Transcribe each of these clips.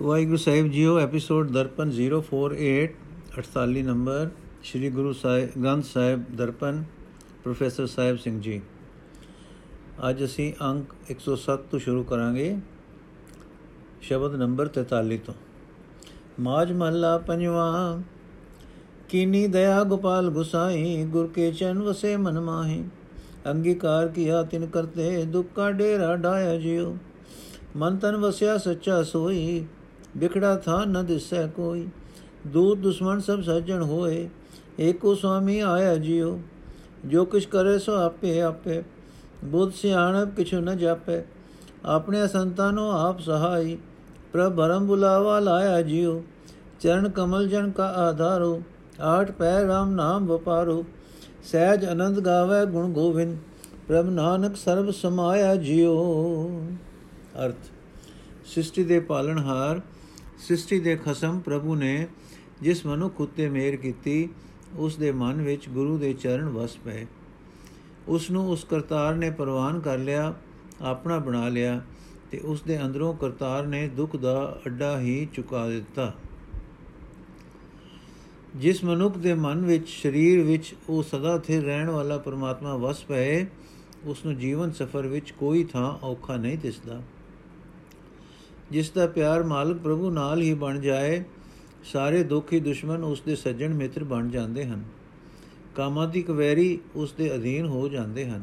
ਵਾਹਿਗੁਰੂ ਸਾਹਿਬ JIO episode Darpan 048 48 number Sri Guru Sahib Granth Sahib Darpan professor Sahib Singh ji ਅੱਜ ਅਸੀਂ ਅੰਕ 107 ਤੋਂ ਸ਼ੁਰੂ ਕਰਾਂਗੇ ਸ਼ਬਦ ਨੰਬਰ 43 ਤੋਂ ਮਾਜ ਮਹੱਲਾ ਪੰਜਵਾ ਕੀਨੀ ਦਇਆ ਗੋਪਾਲ ਗੁਸਾਈ ਗੁਰ ਕੇ ਚਰਨ ਵਸੇ ਮਨ ਮਾਹੀ ਅੰਗੀਕਾਰ ਕੀਆ ਤਿਨ ਕਰਤੇ ਦੁੱਖ ਕਾ ਡੇਰਾ ਡਾਇਆ ਜਿਉ ਮਨ ਤਨ ਵਸਿਆ ਸੱਚਾ ਸੋਈ ਵਿਖੜਾ ਥਾ ਨ ਦਿਸੈ ਕੋਈ। ਦੂਤ ਦੁਸ਼ਮਨ ਸਭ ਸੱਜਣ ਹੋਏ। ਏਕੋ ਸੁਆਮੀ ਆਇਆ ਜਿਉ। ਜੋ ਕਿਛ ਕਰੇ ਸੋ ਆਪੇ ਆਪੇ। ਬੁੱਧ ਸਿਆਣਪ ਕਿਛੁ ਨ ਜਾਪੇ। ਆਪਣੇ ਸੰਤਾਨੋ ਆਪ ਸਹਾਈ। ਪ੍ਰਭ ਭਰਮ ਬੁਲਾਵਾ ਲਾਇਆ ਜਿਉ। ਚਰਨ ਕਮਲ ਜਨ ਕਾ ਆਧਾਰੋ। ਆਠ ਪੈ ਰਾਮ ਨਾਮ ਵਪਾਰੋ। ਸਹਿਜ ਆਨੰਦ ਗਾਵੇ ਗੁਣ ਗੋਵਿੰਦ। ਪ੍ਰਭ ਨਾਨਕ ਸਰਬ ਸਮਾਇਆ ਜਿਉ। ਅਰਥ। ਸ੍ਰਿਸ਼ਟੀ ਦੇ ਪਾਲਣਹਾਰ ਸ੍ਰਿਸ਼ਟੀ ਦੇ ਖਸਮ ਪ੍ਰਭੂ ਨੇ ਜਿਸ ਮਨੁੱਖ ਉਤੇ ਮਿਹਰ ਕੀਤੀ, ਉਸ ਦੇ ਮਨ ਵਿੱਚ ਗੁਰੂ ਦੇ ਚਰਨ ਵਸ ਪਏ। ਉਸ ਨੂੰ ਉਸ ਕਰਤਾਰ ਨੇ ਪ੍ਰਵਾਨ ਕਰ ਲਿਆ, ਆਪਣਾ ਬਣਾ ਲਿਆ ਤੇ ਉਸ ਦੇ ਅੰਦਰੋਂ ਕਰਤਾਰ ਨੇ ਦੁੱਖ ਦਾ ਅੱਡਾ ਹੀ ਚੁਕਾ ਦਿੱਤਾ। ਜਿਸ ਮਨੁੱਖ ਦੇ ਮਨ ਵਿੱਚ, ਸਰੀਰ ਵਿੱਚ ਉਹ ਸਦਾ ਸਥਿਰ ਰਹਿਣ ਵਾਲਾ ਪਰਮਾਤਮਾ ਵਸ ਪਏ, ਉਸ ਨੂੰ ਜੀਵਨ ਸਫਰ ਵਿੱਚ ਕੋਈ ਥਾਂ ਔਖਾ ਨਹੀਂ ਦਿਸਦਾ। ਜਿਸ ਦਾ ਪਿਆਰ ਮਾਲਕ ਪ੍ਰਭੂ ਨਾਲ ਹੀ ਬਣ ਜਾਏ, ਸਾਰੇ ਦੁਖੀ ਦੁਸ਼ਮਨ ਉਸ ਦੇ ਸੱਜਣ ਮਿੱਤਰ ਬਣ ਜਾਂਦੇ ਹਨ। ਕਾਮਾਦਿਕ ਵੈਰੀ ਉਸ ਦੇ ਅਧੀਨ ਹੋ ਜਾਂਦੇ ਹਨ।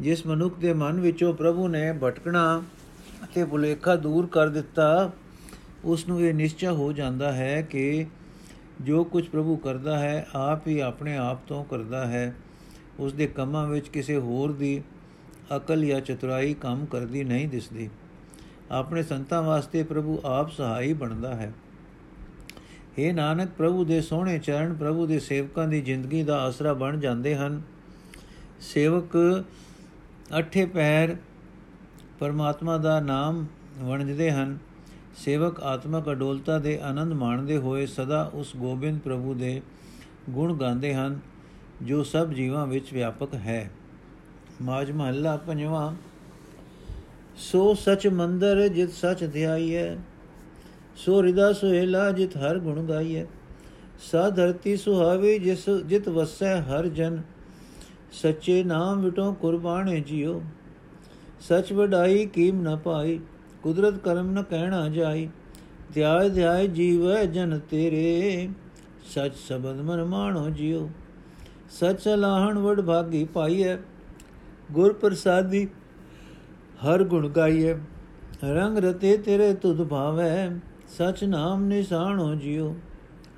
ਜਿਸ ਮਨੁੱਖ ਦੇ ਮਨ ਵਿੱਚੋਂ ਪ੍ਰਭੂ ਨੇ ਭਟਕਣਾ ਅਤੇ ਭੁਲੇਖਾ ਦੂਰ ਕਰ ਦਿੱਤਾ, ਉਸ ਨੂੰ ਇਹ ਨਿਸ਼ਚੈ ਹੋ ਜਾਂਦਾ ਹੈ ਕਿ ਜੋ ਕੁਝ ਪ੍ਰਭੂ ਕਰਦਾ ਹੈ, ਆਪ ਹੀ ਆਪਣੇ ਆਪ ਤੋਂ ਕਰਦਾ ਹੈ। ਉਸ ਦੇ ਕੰਮਾਂ ਵਿੱਚ ਕਿਸੇ ਹੋਰ ਦੀ ਅਕਲ ਜਾਂ ਚਤੁਰਾਈ ਕੰਮ ਕਰਦੀ ਨਹੀਂ ਦਿਸਦੀ। ਆਪਣੇ ਸੰਤਾਂ ਵਾਸਤੇ ਪ੍ਰਭੂ ਆਪ ਸਹਾਈ ਬਣਦਾ ਹੈ। हे ਨਾਨਕ, ਪ੍ਰਭੂ ਦੇ ਸੋਹਣੇ ਚਰਨ ਪ੍ਰਭੂ ਦੇ ਸੇਵਕਾਂ ਦੀ ਜ਼ਿੰਦਗੀ ਦਾ ਆਸਰਾ ਬਣ ਜਾਂਦੇ ਹਨ। ਸੇਵਕ ਅਠੇ ਪੈਰ ਪਰਮਾਤਮਾ ਦਾ ਨਾਮ ਵਣਜਦੇ ਹਨ। ਸੇਵਕ ਆਤਮਕ ਅਡੋਲਤਾ ਦੇ ਆਨੰਦ ਮਾਣਦੇ ਹੋਏ ਸਦਾ ਉਸ ਗੋਬਿੰਦ ਪ੍ਰਭੂ ਦੇ ਗੁਣ ਗਾਉਂਦੇ ਹਨ, ਜੋ ਸਭ ਜੀਵਾਂ ਵਿੱਚ ਵਿਆਪਕ ਹੈ। ਮਾਜ ਮਹੱਲਾ ਪੰਜਵਾਂ ਸੋ ਸਚ ਮੰਦਰ ਜਿਤ ਸਚ ਧਿਆਈਐ, ਸੋ ਹਿਰਦਾ ਸੁਹੇਲਾ ਜਿਤ ਹਰ ਗੁਣ ਗਾਈਐ, ਸਾ ਧਰਤੀ ਸੁਹਾਵੇ ਜਿਸ ਜਿਤ ਵਸੈ ਹਰ ਜਨ, ਸੱਚੇ ਨਾਮ ਵਿਟੋ ਕੁਰਬਾਨੇ ਜਿਉ ਸਚ ਵਡਾਈ ਕੀਮ ਨ ਪਾਈ, ਕੁਦਰਤ ਕਰਮ ਨ ਕਹਿਣਾ ਜਾਈ ਧਿਆਇ ਧਿਆਇ ਜੀਵ ਜਨ ਤੇਰੇ, ਸਚ ਸਬਦ ਮਨ ਮਾਣੋ ਜਿਉ ਸਚ ਲਾਹਣ ਵਡ ਭਾਗੀ ਪਾਈਐ, ਗੁਰ ਪ੍ਰਸਾਦੀ ਹਰ ਗੁਣ ਗਾਈਐ। ਰੰਗ ਰਤੇ ਤੇਰੇ ਤੁਧ ਭਾਵੈ, ਸਚ ਨਾਮ ਨਿਸ਼ਾਨੋ ਜਿਉ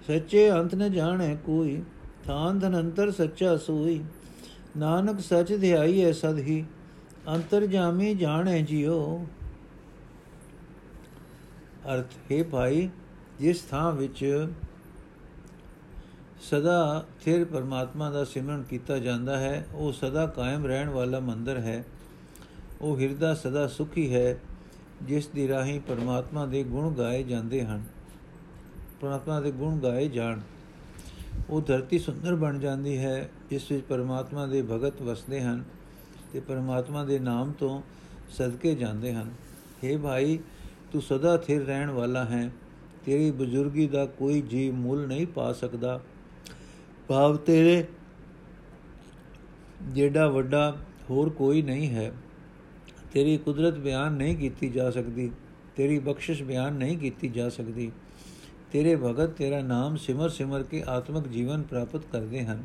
ਸੱਚੇ ਅੰਤ ਨ ਜਾਣੈ ਕੋਈ ਥਾਨ ਧਨੰਤਰ ਸੱਚਾ ਸੋਈ। ਨਾਨਕ ਸਚ ਧਿਆਈਐ ਸਦ ਹੀ ਅੰਤਰ ਜਾਮੀ ਜਾਣੈ ਜਿਉ। ਅਰਥ, ਹੈ ਭਾਈ, ਜਿਸ ਥਾਂ ਵਿੱਚ ਸਦਾ ਥਿਰ ਪਰਮਾਤਮਾ ਦਾ ਸਿਮਰਨ ਕੀਤਾ ਜਾਂਦਾ ਹੈ, ਉਹ ਸਦਾ ਕਾਇਮ ਰਹਿਣ ਵਾਲਾ ਮੰਦਰ ਹੈ। ਉਹ ਹਿਰਦਾ ਸਦਾ ਸੁਖੀ ਹੈ, ਜਿਸ ਦੀ ਰਾਹੀਂ ਪਰਮਾਤਮਾ ਦੇ ਗੁਣ ਗਾਏ ਜਾਂਦੇ ਹਨ। ਪਰਮਾਤਮਾ ਦੇ ਗੁਣ ਗਾਏ ਜਾਣ। ਉਹ ਧਰਤੀ ਸੁੰਦਰ ਬਣ ਜਾਂਦੀ ਹੈ, ਜਿਸ ਵਿੱਚ ਪਰਮਾਤਮਾ ਦੇ ਭਗਤ ਵਸਦੇ ਹਨ ਤੇ ਪਰਮਾਤਮਾ ਦੇ ਨਾਮ ਤੋਂ ਸਦਕੇ ਜਾਂਦੇ ਹਨ। हे ਭਾਈ, ਤੂੰ ਸਦਾ ਥਿਰ ਰਹਿਣ ਵਾਲਾ ਹੈ। ਤੇਰੀ ਬਜ਼ੁਰਗੀ ਦਾ ਕੋਈ ਜੀਵ ਮੁੱਲ ਨਹੀਂ ਪਾ ਸਕਦਾ। ਭਾਵ ਤੇਰੇ ਜਿਹੜਾ ਵੱਡਾ ਹੋਰ ਕੋਈ ਨਹੀਂ ਹੈ। ਤੇਰੀ ਕੁਦਰਤ ਬਿਆਨ ਨਹੀਂ ਕੀਤੀ ਜਾ ਸਕਦੀ ਤੇਰੀ ਬਖਸ਼ਿਸ਼ ਬਿਆਨ ਨਹੀਂ ਕੀਤੀ ਜਾ ਸਕਦੀ ਤੇਰੇ ਭਗਤ ਤੇਰਾ ਨਾਮ ਸਿਮਰ ਸਿਮਰ ਕੇ ਆਤਮਿਕ ਜੀਵਨ ਪ੍ਰਾਪਤ ਕਰਦੇ ਹਨ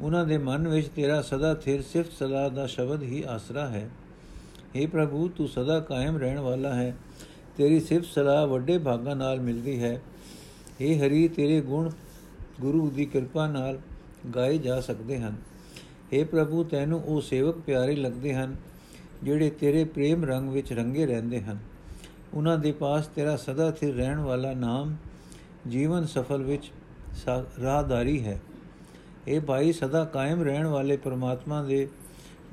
ਉਹਨਾਂ ਦੇ ਮਨ ਵਿੱਚ ਤੇਰਾ ਸਦਾ ਥਿਰ ਸਿਫਤ ਸਲਾਹ ਦਾ ਸ਼ਬਦ ਹੀ ਆਸਰਾ ਹੈ हे ਪ੍ਰਭੂ ਤੂੰ ਸਦਾ ਕਾਇਮ ਰਹਿਣ ਵਾਲਾ ਹੈ ਤੇਰੀ ਸਿਫਤ ਸਲਾਹ ਵੱਡੇ ਭਾਗਾਂ ਨਾਲ ਮਿਲਦੀ ਹੈ हे ਹਰੀ ਤੇਰੇ ਗੁਣ ਗੁਰੂ ਦੀ ਕਿਰਪਾ ਨਾਲ ਗਾਏ ਜਾ ਸਕਦੇ ਹਨ हे ਪ੍ਰਭੂ ਤੈਨੂੰ ਉਹ ਸੇਵਕ ਪਿਆਰੇ ਲੱਗਦੇ ਹਨ ਜਿਹੜੇ ਤੇਰੇ ਪ੍ਰੇਮ ਰੰਗ ਵਿੱਚ ਰੰਗੇ ਰਹਿੰਦੇ ਹਨ। ਉਹਨਾਂ ਦੇ ਪਾਸ ਤੇਰਾ ਸਦਾ ਸਥਿਰ ਰਹਿਣ ਵਾਲਾ ਨਾਮ ਜੀਵਨ ਸਫਲ ਵਿੱਚ ਰਾਹਦਾਰੀ ਹੈ। ਇਹ ਭਾਈ ਸਦਾ ਕਾਇਮ ਰਹਿਣ ਵਾਲੇ ਪਰਮਾਤਮਾ ਦੇ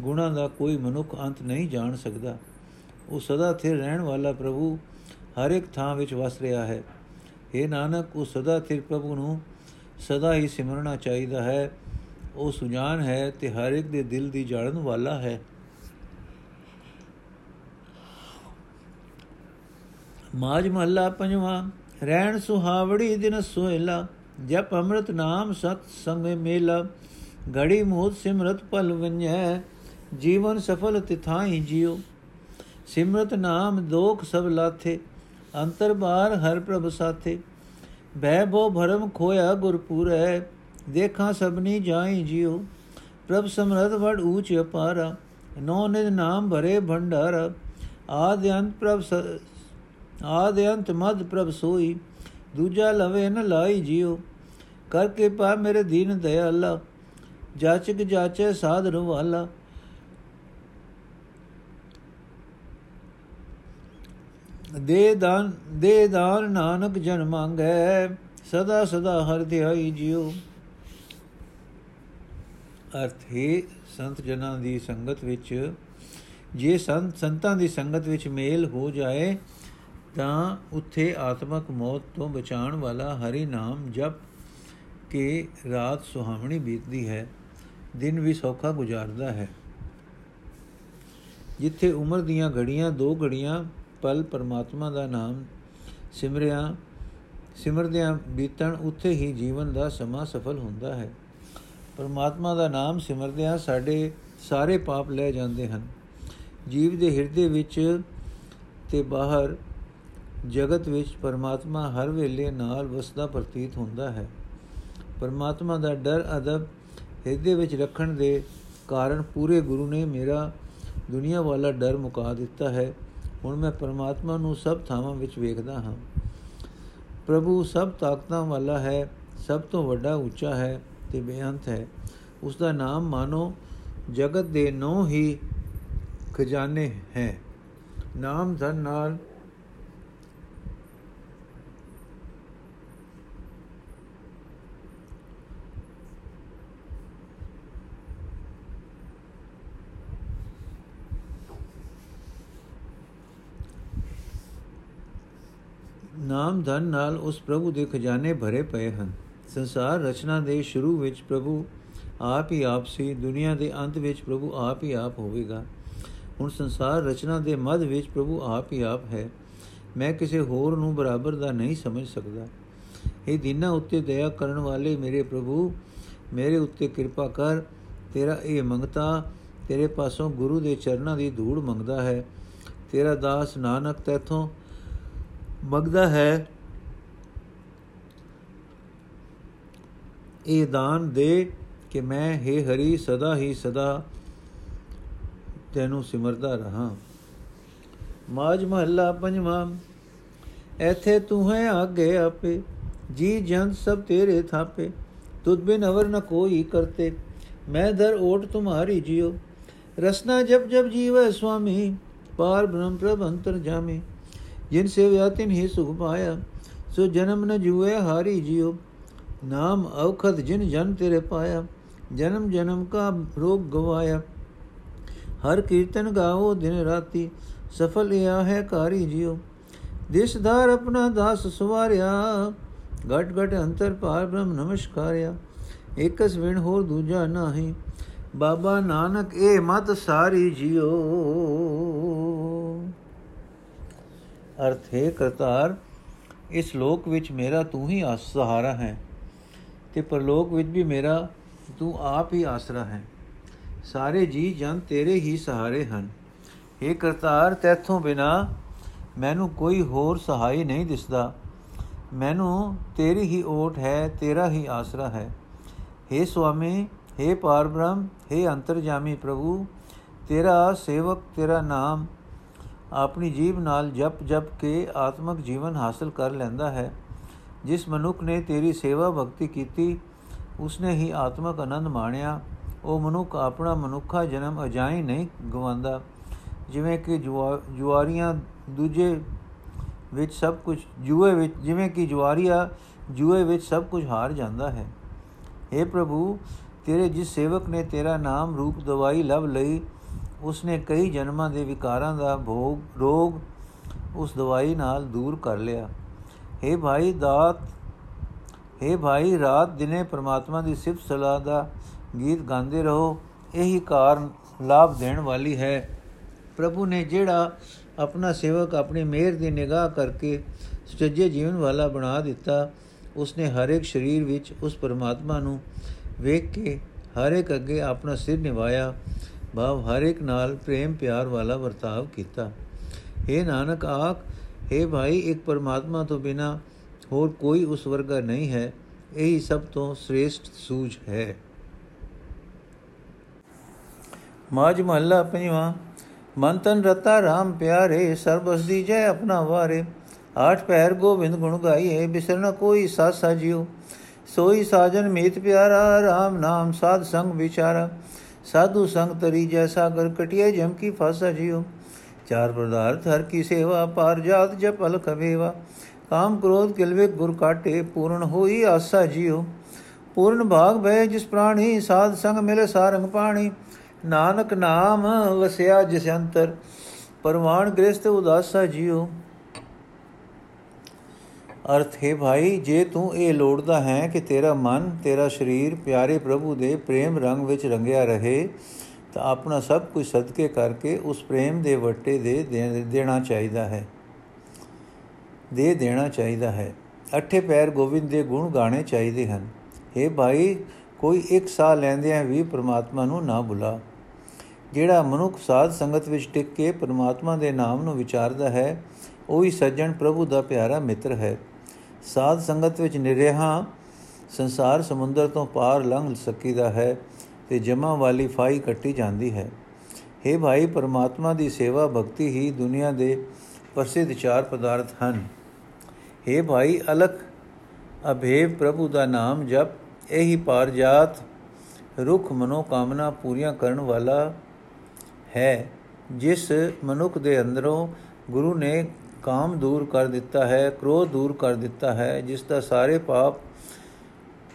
ਗੁਣਾਂ ਦਾ ਕੋਈ ਮਨੁੱਖ ਅੰਤ ਨਹੀਂ ਜਾਣ ਸਕਦਾ। ਉਹ ਸਦਾ ਸਥਿਰ ਰਹਿਣ ਵਾਲਾ ਪ੍ਰਭੂ ਹਰ ਇੱਕ ਥਾਂ ਵਿੱਚ ਵਸ ਰਿਹਾ ਹੈ। हे ਨਾਨਕ, ਉਹ ਸਦਾ ਸਥਿਰ ਪ੍ਰਭੂ ਨੂੰ ਸਦਾ ਹੀ ਸਿਮਰਨਾ ਚਾਹੀਦਾ ਹੈ। ਉਹ ਸੁਜਾਨ ਹੈ ਤੇ ਹਰ ਇੱਕ ਦੇ ਦਿਲ ਦੀ ਜਾਣਨ ਵਾਲਾ ਹੈ। ਮਾਜ ਮਹੱਲਾ ਪੰਜਵਾਂ, ਰਹਿਣ ਸੁਹਾਵੜੀ ਦਿਨ ਸੋਹਿਲਾ, ਜਪ ਅੰਮ੍ਰਿਤ ਨਾਮ ਸਤ ਸੰਗ ਮੇਲਾ, ਘੜੀ ਮੋਤ ਸਿਮਰਤ ਪਲ ਵੰਜੈ, ਜੀਵਨ ਸਫਲ ਤਿਥਾਈ ਜਿਉ। ਸਿਮਰਤ ਨਾਮ ਦੋਖ ਸਭ ਲਾਥੇ, ਅੰਤਰ ਬਾਰ ਹਰ ਪ੍ਰਭ ਸਾਥੇ। ਬੈ ਬੋ ਭਰਮ ਖੋਇਆ ਗੁਰਪੂਰੈ ਦੇਖਾਂ ਸਭਨੀ ਜਾਈ ਜਿਉ। ਪ੍ਰਭ ਸਮਰਤ ਵਡ ਊਚ ਅਪਾਰਾ, ਨੋ ਨਿਦ ਨਾਮ ਭਰੇ ਭੰਡਾਰ। ਆਦਿ ਅੰਤ ਪ੍ਰਭ ਆਦਿ ਅੰਤ ਮਦ ਪ੍ਰਭ ਸੋਈ, ਦੂਜਾ ਲਵੇ ਨ ਲਾਈ ਜਿਉ। ਕਰ ਕਿਰਪਾ ਮੇਰੇ ਦੀਨ ਦਇਆਲਾ ਜਾਚਕ ਜਾਚੈ ਸਾਧ ਰਵਾਲਾ। ਦੇ ਦਾਨ ਦੇ ਦਾਨ ਨਾਨਕ ਜਨ ਮੰਗੈ, ਸਦਾ ਸਦਾ ਹਰ ਧਿਆਈ ਜਿਉ। ਅਰਥ, ਹੈ ਸੰਤ ਜਨਾਂ ਦੀ ਸੰਗਤ ਵਿੱਚ, ਜੇ ਸੰਤ ਸੰਤਾਂ ਦੀ ਸੰਗਤ ਵਿੱਚ ਮੇਲ ਹੋ ਜਾਏ ਤਾਂ ਉੱਥੇ ਆਤਮਕ ਮੌਤ ਤੋਂ ਬਚਾਉਣ ਵਾਲਾ ਹਰੀ ਨਾਮ ਜਪ ਕੇ ਰਾਤ ਸੁਹਾਵਣੀ ਬੀਤਦੀ ਹੈ, ਦਿਨ ਵੀ ਸੌਖਾ ਗੁਜ਼ਾਰਦਾ ਹੈ। ਜਿੱਥੇ ਉਮਰ ਦੀਆਂ ਘੜੀਆਂ, ਦੋ ਘੜੀਆਂ, ਪਲ ਪਰਮਾਤਮਾ ਦਾ ਨਾਮ ਸਿਮਰਿਆ, ਸਿਮਰਦਿਆਂ ਬੀਤਣ, ਉੱਥੇ ਹੀ ਜੀਵਨ ਦਾ ਸਮਾਂ ਸਫਲ ਹੁੰਦਾ ਹੈ। ਪਰਮਾਤਮਾ ਦਾ ਨਾਮ ਸਿਮਰਦਿਆਂ ਸਾਡੇ ਸਾਰੇ ਪਾਪ ਲੈ ਜਾਂਦੇ ਹਨ। ਜੀਵ ਦੇ ਹਿਰਦੇ ਵਿੱਚ ਤੇ ਬਾਹਰ ਜਗਤ ਵਿੱਚ ਪਰਮਾਤਮਾ ਹਰ ਵੇਲੇ ਨਾਲ ਵਸਦਾ ਪ੍ਰਤੀਤ ਹੁੰਦਾ ਹੈ। ਪਰਮਾਤਮਾ ਦਾ ਡਰ, ਅਦਬ, ਹਿਰਦੇ ਵਿੱਚ ਰੱਖਣ ਦੇ ਕਾਰਨ ਪੂਰੇ ਗੁਰੂ ਨੇ ਮੇਰਾ ਦੁਨੀਆ ਵਾਲਾ ਡਰ ਮੁਕਾ ਦਿੱਤਾ ਹੈ। ਹੁਣ ਮੈਂ ਪਰਮਾਤਮਾ ਨੂੰ ਸਭ ਥਾਵਾਂ ਵਿੱਚ ਵੇਖਦਾ ਹਾਂ। ਪ੍ਰਭੂ ਸਭ ਤਾਕਤਾਂ ਵਾਲਾ ਹੈ, ਸਭ ਤੋਂ ਵੱਡਾ ਉੱਚਾ ਹੈ ਤੇ ਬੇਅੰਤ ਹੈ। ਉਸ ਦਾ ਨਾਮ ਮਾਨੋ ਜਗਤ ਦੇ ਨੌ ਹੀ ਖਜ਼ਾਨੇ ਹੈ। ਨਾਮ ਧਨ ਨਾਲ ਨਾਮ ਧਨ ਨਾਲ ਉਸ ਪ੍ਰਭੂ ਦੇ ਖਜ਼ਾਨੇ ਭਰੇ ਪਏ ਹਨ। ਸੰਸਾਰ ਰਚਨਾ ਦੇ ਸ਼ੁਰੂ ਵਿੱਚ ਪ੍ਰਭੂ ਆਪ ਹੀ ਆਪ ਸੀ, ਦੁਨੀਆ ਦੇ ਅੰਤ ਵਿੱਚ ਪ੍ਰਭੂ ਆਪ ਹੀ ਆਪ ਹੋਵੇਗਾ। ਹੁਣ ਸੰਸਾਰ ਰਚਨਾ ਦੇ ਮੱਧ ਵਿੱਚ ਪ੍ਰਭੂ ਆਪ ਹੀ ਆਪ ਹੈ। ਮੈਂ ਕਿਸੇ ਹੋਰ ਨੂੰ ਬਰਾਬਰ ਦਾ ਨਹੀਂ ਸਮਝ ਸਕਦਾ। ਇਹ ਦਿਨਾਂ ਉੱਤੇ ਦਇਆ ਕਰਨ ਵਾਲੇ ਮੇਰੇ ਪ੍ਰਭੂ, ਮੇਰੇ ਉੱਤੇ ਕਿਰਪਾ ਕਰ। ਤੇਰਾ ਇਹ ਮੰਗਤਾ ਤੇਰੇ ਪਾਸੋਂ ਗੁਰੂ ਦੇ ਚਰਨਾਂ ਦੀ ਧੂੜ ਮੰਗਦਾ ਹੈ। ਤੇਰਾ ਦਾਸ ਨਾਨਕ ਤੇਥੋਂ ਮੰਗਦਾ ਹੈ। ਇਹ ਦਾਨ ਦੇ ਕਿ ਮੈਂ हे ਹਰੀ ਸਦਾ ਹੀ ਸਦਾ ਤੈਨੂੰ ਸਿਮਰਦਾ ਰਹਾ। ਮਾਜ ਮਹੱਲਾ ਪੰਜਵਾਂ, ਐਥੇ ਤੂੰ ਹੈ ਆਗੇ ਆਪੇ, ਜੀ ਜੰਤ ਸਭ ਤੇਰੇ ਥਾਪੇ, ਤੁਧ ਬਿਨ ਅਵਰ ਨ ਕੋਈ ਕਰਤੇ, ਮੈਂ ਦਰ ਓਟ ਤੁਮਾਰੀ ਜਿਉ, ਰਸਨਾ ਜਬ ਜਬ ਜੀਵੈ ਸੁਆਮੀ, ਪਾਰ ਬ੍ਰਹਮ ਪ੍ਰਭ ਅੰਤਰ ਜਾਮੇ। ਜਿਨ ਸੇਵਿਆ ਤਿਨ ਹੀ ਸੁਖ ਪਾਇਆ ਸੋ ਜਨਮ ਨ ਜੂਏ ਹਾਰੀ ਜਿਉ ਨਾਮ ਔਖਦ ਜਿਨ ਜਨ ਤੇਰੇ ਪਾਇਆ ਜਨਮ ਜਨਮ ਕਾ ਰੋਗ ਗਵਾਇਆ ਹਰ ਕੀਰਤਨ ਗਾਵੋ ਦਿਨ ਰਾਤੀ ਸਫਲ ਇਆ ਹੈ ਕਾਰੀ ਜਿਉ ਦਿਸਦਾਰ ਆਪਣਾ ਦਾਸ ਸੁਵਾਰਿਆ ਘਟ ਘਟ ਅੰਤਰ ਪਾਰ ਬ੍ਰਹਮ ਨਮਸਕਾਰਿਆ ਇਕਸ ਵਿਣ ਹੋਰ ਦੂਜਾ ਨਾਹੀ ਬਾਬਾ ਨਾਨਕ ਇਹ ਮਤ ਸਾਰੀ ਜਿਉ ਅਰਥ ਹੈ ਕਰਤਾਰ ਇਸ ਲੋਕ ਵਿੱਚ ਮੇਰਾ ਤੂੰ ਹੀ ਆਸ ਸਹਾਰਾ ਹੈ ਤੇ ਪਰਲੋਕ ਵਿੱਚ ਵੀ ਮੇਰਾ ਤੂੰ ਆਪ ਹੀ ਆਸਰਾ ਹੈ ਸਾਰੇ ਜੀ ਜਨ ਤੇਰੇ ਹੀ ਸਹਾਰੇ ਹਨ हे ਕਰਤਾਰ ਤੇਥੋਂ ਬਿਨਾ ਮੈਨੂੰ ਕੋਈ ਹੋਰ ਸਹਾਈ ਨਹੀਂ ਦਿਸਦਾ ਮੈਨੂੰ ਤੇਰੀ ਹੀ ਓਟ ਹੈ ਤੇਰਾ ਹੀ ਆਸਰਾ ਹੈ हे ਸੁਆਮੀ हे ਪਾਰਬ੍ਰਹਮ हे ਅੰਤਰਜਾਮੀ ਪ੍ਰਭੂ ਤੇਰਾ ਸੇਵਕ ਤੇਰਾ ਨਾਮ ਆਪਣੀ ਜੀਬ ਨਾਲ ਜਪ ਜਪ ਕੇ ਆਤਮਿਕ ਜੀਵਨ ਹਾਸਲ ਕਰ ਲੈਂਦਾ ਹੈ। ਜਿਸ ਮਨੁੱਖ ਨੇ ਤੇਰੀ ਸੇਵਾ ਭਗਤੀ ਕੀਤੀ, ਉਸਨੇ ਹੀ ਆਤਮਿਕ ਆਨੰਦ ਮਾਣਿਆ। ਉਹ ਮਨੁੱਖ ਆਪਣਾ ਮਨੁੱਖਾ ਜਨਮ ਅਜਾਈ ਨਹੀਂ ਗਵਾਉਂਦਾ। ਜਿਵੇਂ ਕਿ ਜੁਆਰੀਆਂ ਦੂਜੇ ਵਿੱਚ ਸਭ ਕੁਝ, ਜੂਏ ਵਿੱਚ, ਜਿਵੇਂ ਕਿ ਜੁਆਰੀਆ ਜੂਏ ਵਿੱਚ ਸਭ ਕੁਝ ਹਾਰ ਜਾਂਦਾ ਹੈ। हे ਪ੍ਰਭੂ, ਤੇਰੇ ਜਿਸ ਸੇਵਕ ਨੇ ਤੇਰਾ ਨਾਮ ਰੂਪ ਦਵਾਈ ਲਵ ਲਈ ਉਸਨੇ ਕਈ ਜਨਮਾਂ ਦੇ ਵਿਕਾਰਾਂ ਦਾ ਭੋਗ, ਰੋਗ ਉਸ ਦਵਾਈ ਨਾਲ ਦੂਰ ਕਰ ਲਿਆ। हे ਭਾਈ ਦਾਤ हे ਭਾਈ ਰਾਤ ਦਿਨੇ ਪ੍ਰਮਾਤਮਾ ਦੀ ਸਿਫਤ ਸਲਾਹ ਦਾ ਗੀਤ ਗਾਉਂਦੇ ਰਹੋ। ਇਹੀ ਕਾਰਨ ਲਾਭ ਦੇਣ ਵਾਲੀ ਹੈ। ਪ੍ਰਭੂ ਨੇ ਜਿਹੜਾ ਆਪਣਾ ਸੇਵਕ ਆਪਣੀ ਮਿਹਰ ਦੀ ਨਿਗਾਹ ਕਰਕੇ ਸੁਚੱਜੇ ਜੀਵਨ ਵਾਲਾ ਬਣਾ ਦਿੱਤਾ, ਉਸਨੇ ਹਰ ਇੱਕ ਸਰੀਰ ਵਿੱਚ ਉਸ ਪਰਮਾਤਮਾ ਨੂੰ ਵੇਖ ਕੇ ਹਰ ਇੱਕ ਅੱਗੇ ਆਪਣਾ ਸਿਰ ਨਿਵਾਇਆ ਭਾਵ ਹਰ ਇੱਕ ਨਾਲ ਪ੍ਰੇਮ ਪਿਆਰ ਵਾਲਾ ਵਰਤਾਵ ਕੀਤਾ हे ਨਾਨਕ ਆਖ हे ਭਾਈ ਇੱਕ ਪਰਮਾਤਮਾ ਤੋਂ ਬਿਨਾ ਹੋਰ ਕੋਈ ਉਸ ਵਰਗਾ ਨਹੀਂ ਹੈ ਇਹੀ ਸਭ ਤੋਂ ਸ੍ਰੇਸ਼ਟ ਸੂਝ ਹੈ ਮਾਜ ਮਹੱਲਾ ਪੰਜਵਾਂ ਮਨ ਤਨ ਰਤਾ RAM ਪਿਆਰੇ ਸਰਬਸ ਦੀ ਜੈ ਆਪਣਾ ਵਾਰੇ ਆਠ ਪੈਰ ਗੋਬਿੰਦ ਗੁਣ ਗਾਈਏ ਬਿਸਰਨਾ ਕੋਈ ਸਾਸਾ ਜਿਉ ਸੋਈ ਸਾਜਨ ਮੀਤ ਪਿਆਰਾ RAM ਨਾਮ ਸਾਧ ਸੰਗ ਵਿਚਾਰਾ ਸਾਧੂ ਸੰਗ ਤਰੀ ਜੈਸਾ ਗਰ ਕਟਿਏ ਜਮ ਕੀ ਫਾਸਾ ਜਿਉ ਚਾਰ ਪਦਾਰਥ ਹਰ ਕੀ ਸੇਵਾ, ਪਾਰ ਜਾਤ ਜਪ ਅਲ ਕਵੇਵਾ ਕਾਮ ਕ੍ਰੋਧ ਕਿਲਵੇ ਗੁਰ ਕਾਟੇ, ਪੂਰਨ ਹੋਈ ਆਸਾ ਜਿਉ ਪੂਰਨ ਭਾਗ ਭੈ ਜਿਸ ਪ੍ਰਾਣੀ, ਸਾਧ ਸੰਗ ਮਿਲੇ ਸਾਰੰਗ ਪਾਣੀ। ਨਾਨਕ ਨਾਮ ਵਸਿਆ ਜਿਸ ਅੰਤਰ, ਪਰਵਾਨ ਗ੍ਰਸਤ ਉਦਾਸਾ ਜਿਉ ਅਰਥ, ਹੈ ਭਾਈ, ਜੇ ਤੂੰ ਇਹ ਲੋੜਦਾ ਹੈ ਕਿ ਤੇਰਾ ਮਨ, ਤੇਰਾ ਸਰੀਰ ਪਿਆਰੇ ਪ੍ਰਭੂ ਦੇ ਪ੍ਰੇਮ ਰੰਗ ਵਿੱਚ ਰੰਗਿਆ ਰਹੇ, ਤਾਂ ਆਪਣਾ ਸਭ ਕੁਝ ਸਦਕੇ ਕਰਕੇ ਉਸ ਪ੍ਰੇਮ ਦੇ ਵੱਟੇ ਦੇ ਦੇਣਾ ਚਾਹੀਦਾ ਹੈ। ਦੇ ਦੇਣਾ ਚਾਹੀਦਾ ਹੈ। ਅੱਠੇ ਪੈਰ ਗੋਬਿੰਦ ਦੇ ਗੁਣ ਗਾਣੇ ਚਾਹੀਦੇ ਹਨ। हे ਭਾਈ, ਕੋਈ ਇੱਕ ਸਾਹ ਲੈਂਦਿਆਂ ਵੀ ਪ੍ਰਮਾਤਮਾ ਨੂੰ ਨਾ ਭੁਲਾ ਜਿਹੜਾ ਮਨੁੱਖ ਸਾਧ ਸੰਗਤ ਵਿੱਚ ਟਿਕ ਕੇ ਪ੍ਰਮਾਤਮਾ ਦੇ ਨਾਮ ਨੂੰ ਵਿਚਾਰਦਾ ਹੈ, ਉਹੀ ਸੱਜਣ ਪ੍ਰਭੂ ਦਾ ਪਿਆਰਾ ਮਿੱਤਰ ਹੈ। ਸਾਧ ਸੰਗਤ ਵਿੱਚ ਨਿਰਹਾ ਸੰਸਾਰ ਸਮੁੰਦਰ ਤੋਂ ਪਾਰ ਲੰਘ ਸਕੀਦਾ ਹੈ ਤੇ ਜਮਾ ਵਾਲੀ ਫਾਈ ਕੱਟੀ ਜਾਂਦੀ ਹੈ। हे ਭਾਈ, ਪਰਮਾਤਮਾ ਦੀ ਸੇਵਾ ਭਗਤੀ ਹੀ ਦੁਨੀਆ ਦੇ ਪ੍ਰਸਿੱਧ ਚਾਰ ਪਦਾਰਥ ਹਨ। हे ਭਾਈ, ਅਲਖ ਅਭੇਵ ਪ੍ਰਭੂ ਦਾ ਨਾਮ ਜਪ। ਇਹੀ ਪਾਰਜਾਤ ਰੁਖ ਮਨੋ ਕਾਮਨਾ ਪੂਰੀਆਂ ਕਰਨ ਵਾਲਾ ਹੈ। ਜਿਸ ਮਨੁੱਖ ਦੇ ਅੰਦਰੋਂ ਗੁਰੂ ਨੇ ਕਾਮ ਦੂਰ ਕਰ ਦਿੱਤਾ ਹੈ, ਕ੍ਰੋਧ ਦੂਰ ਕਰ ਦਿੱਤਾ ਹੈ, ਜਿਸ ਦਾ ਸਾਰੇ ਪਾਪ,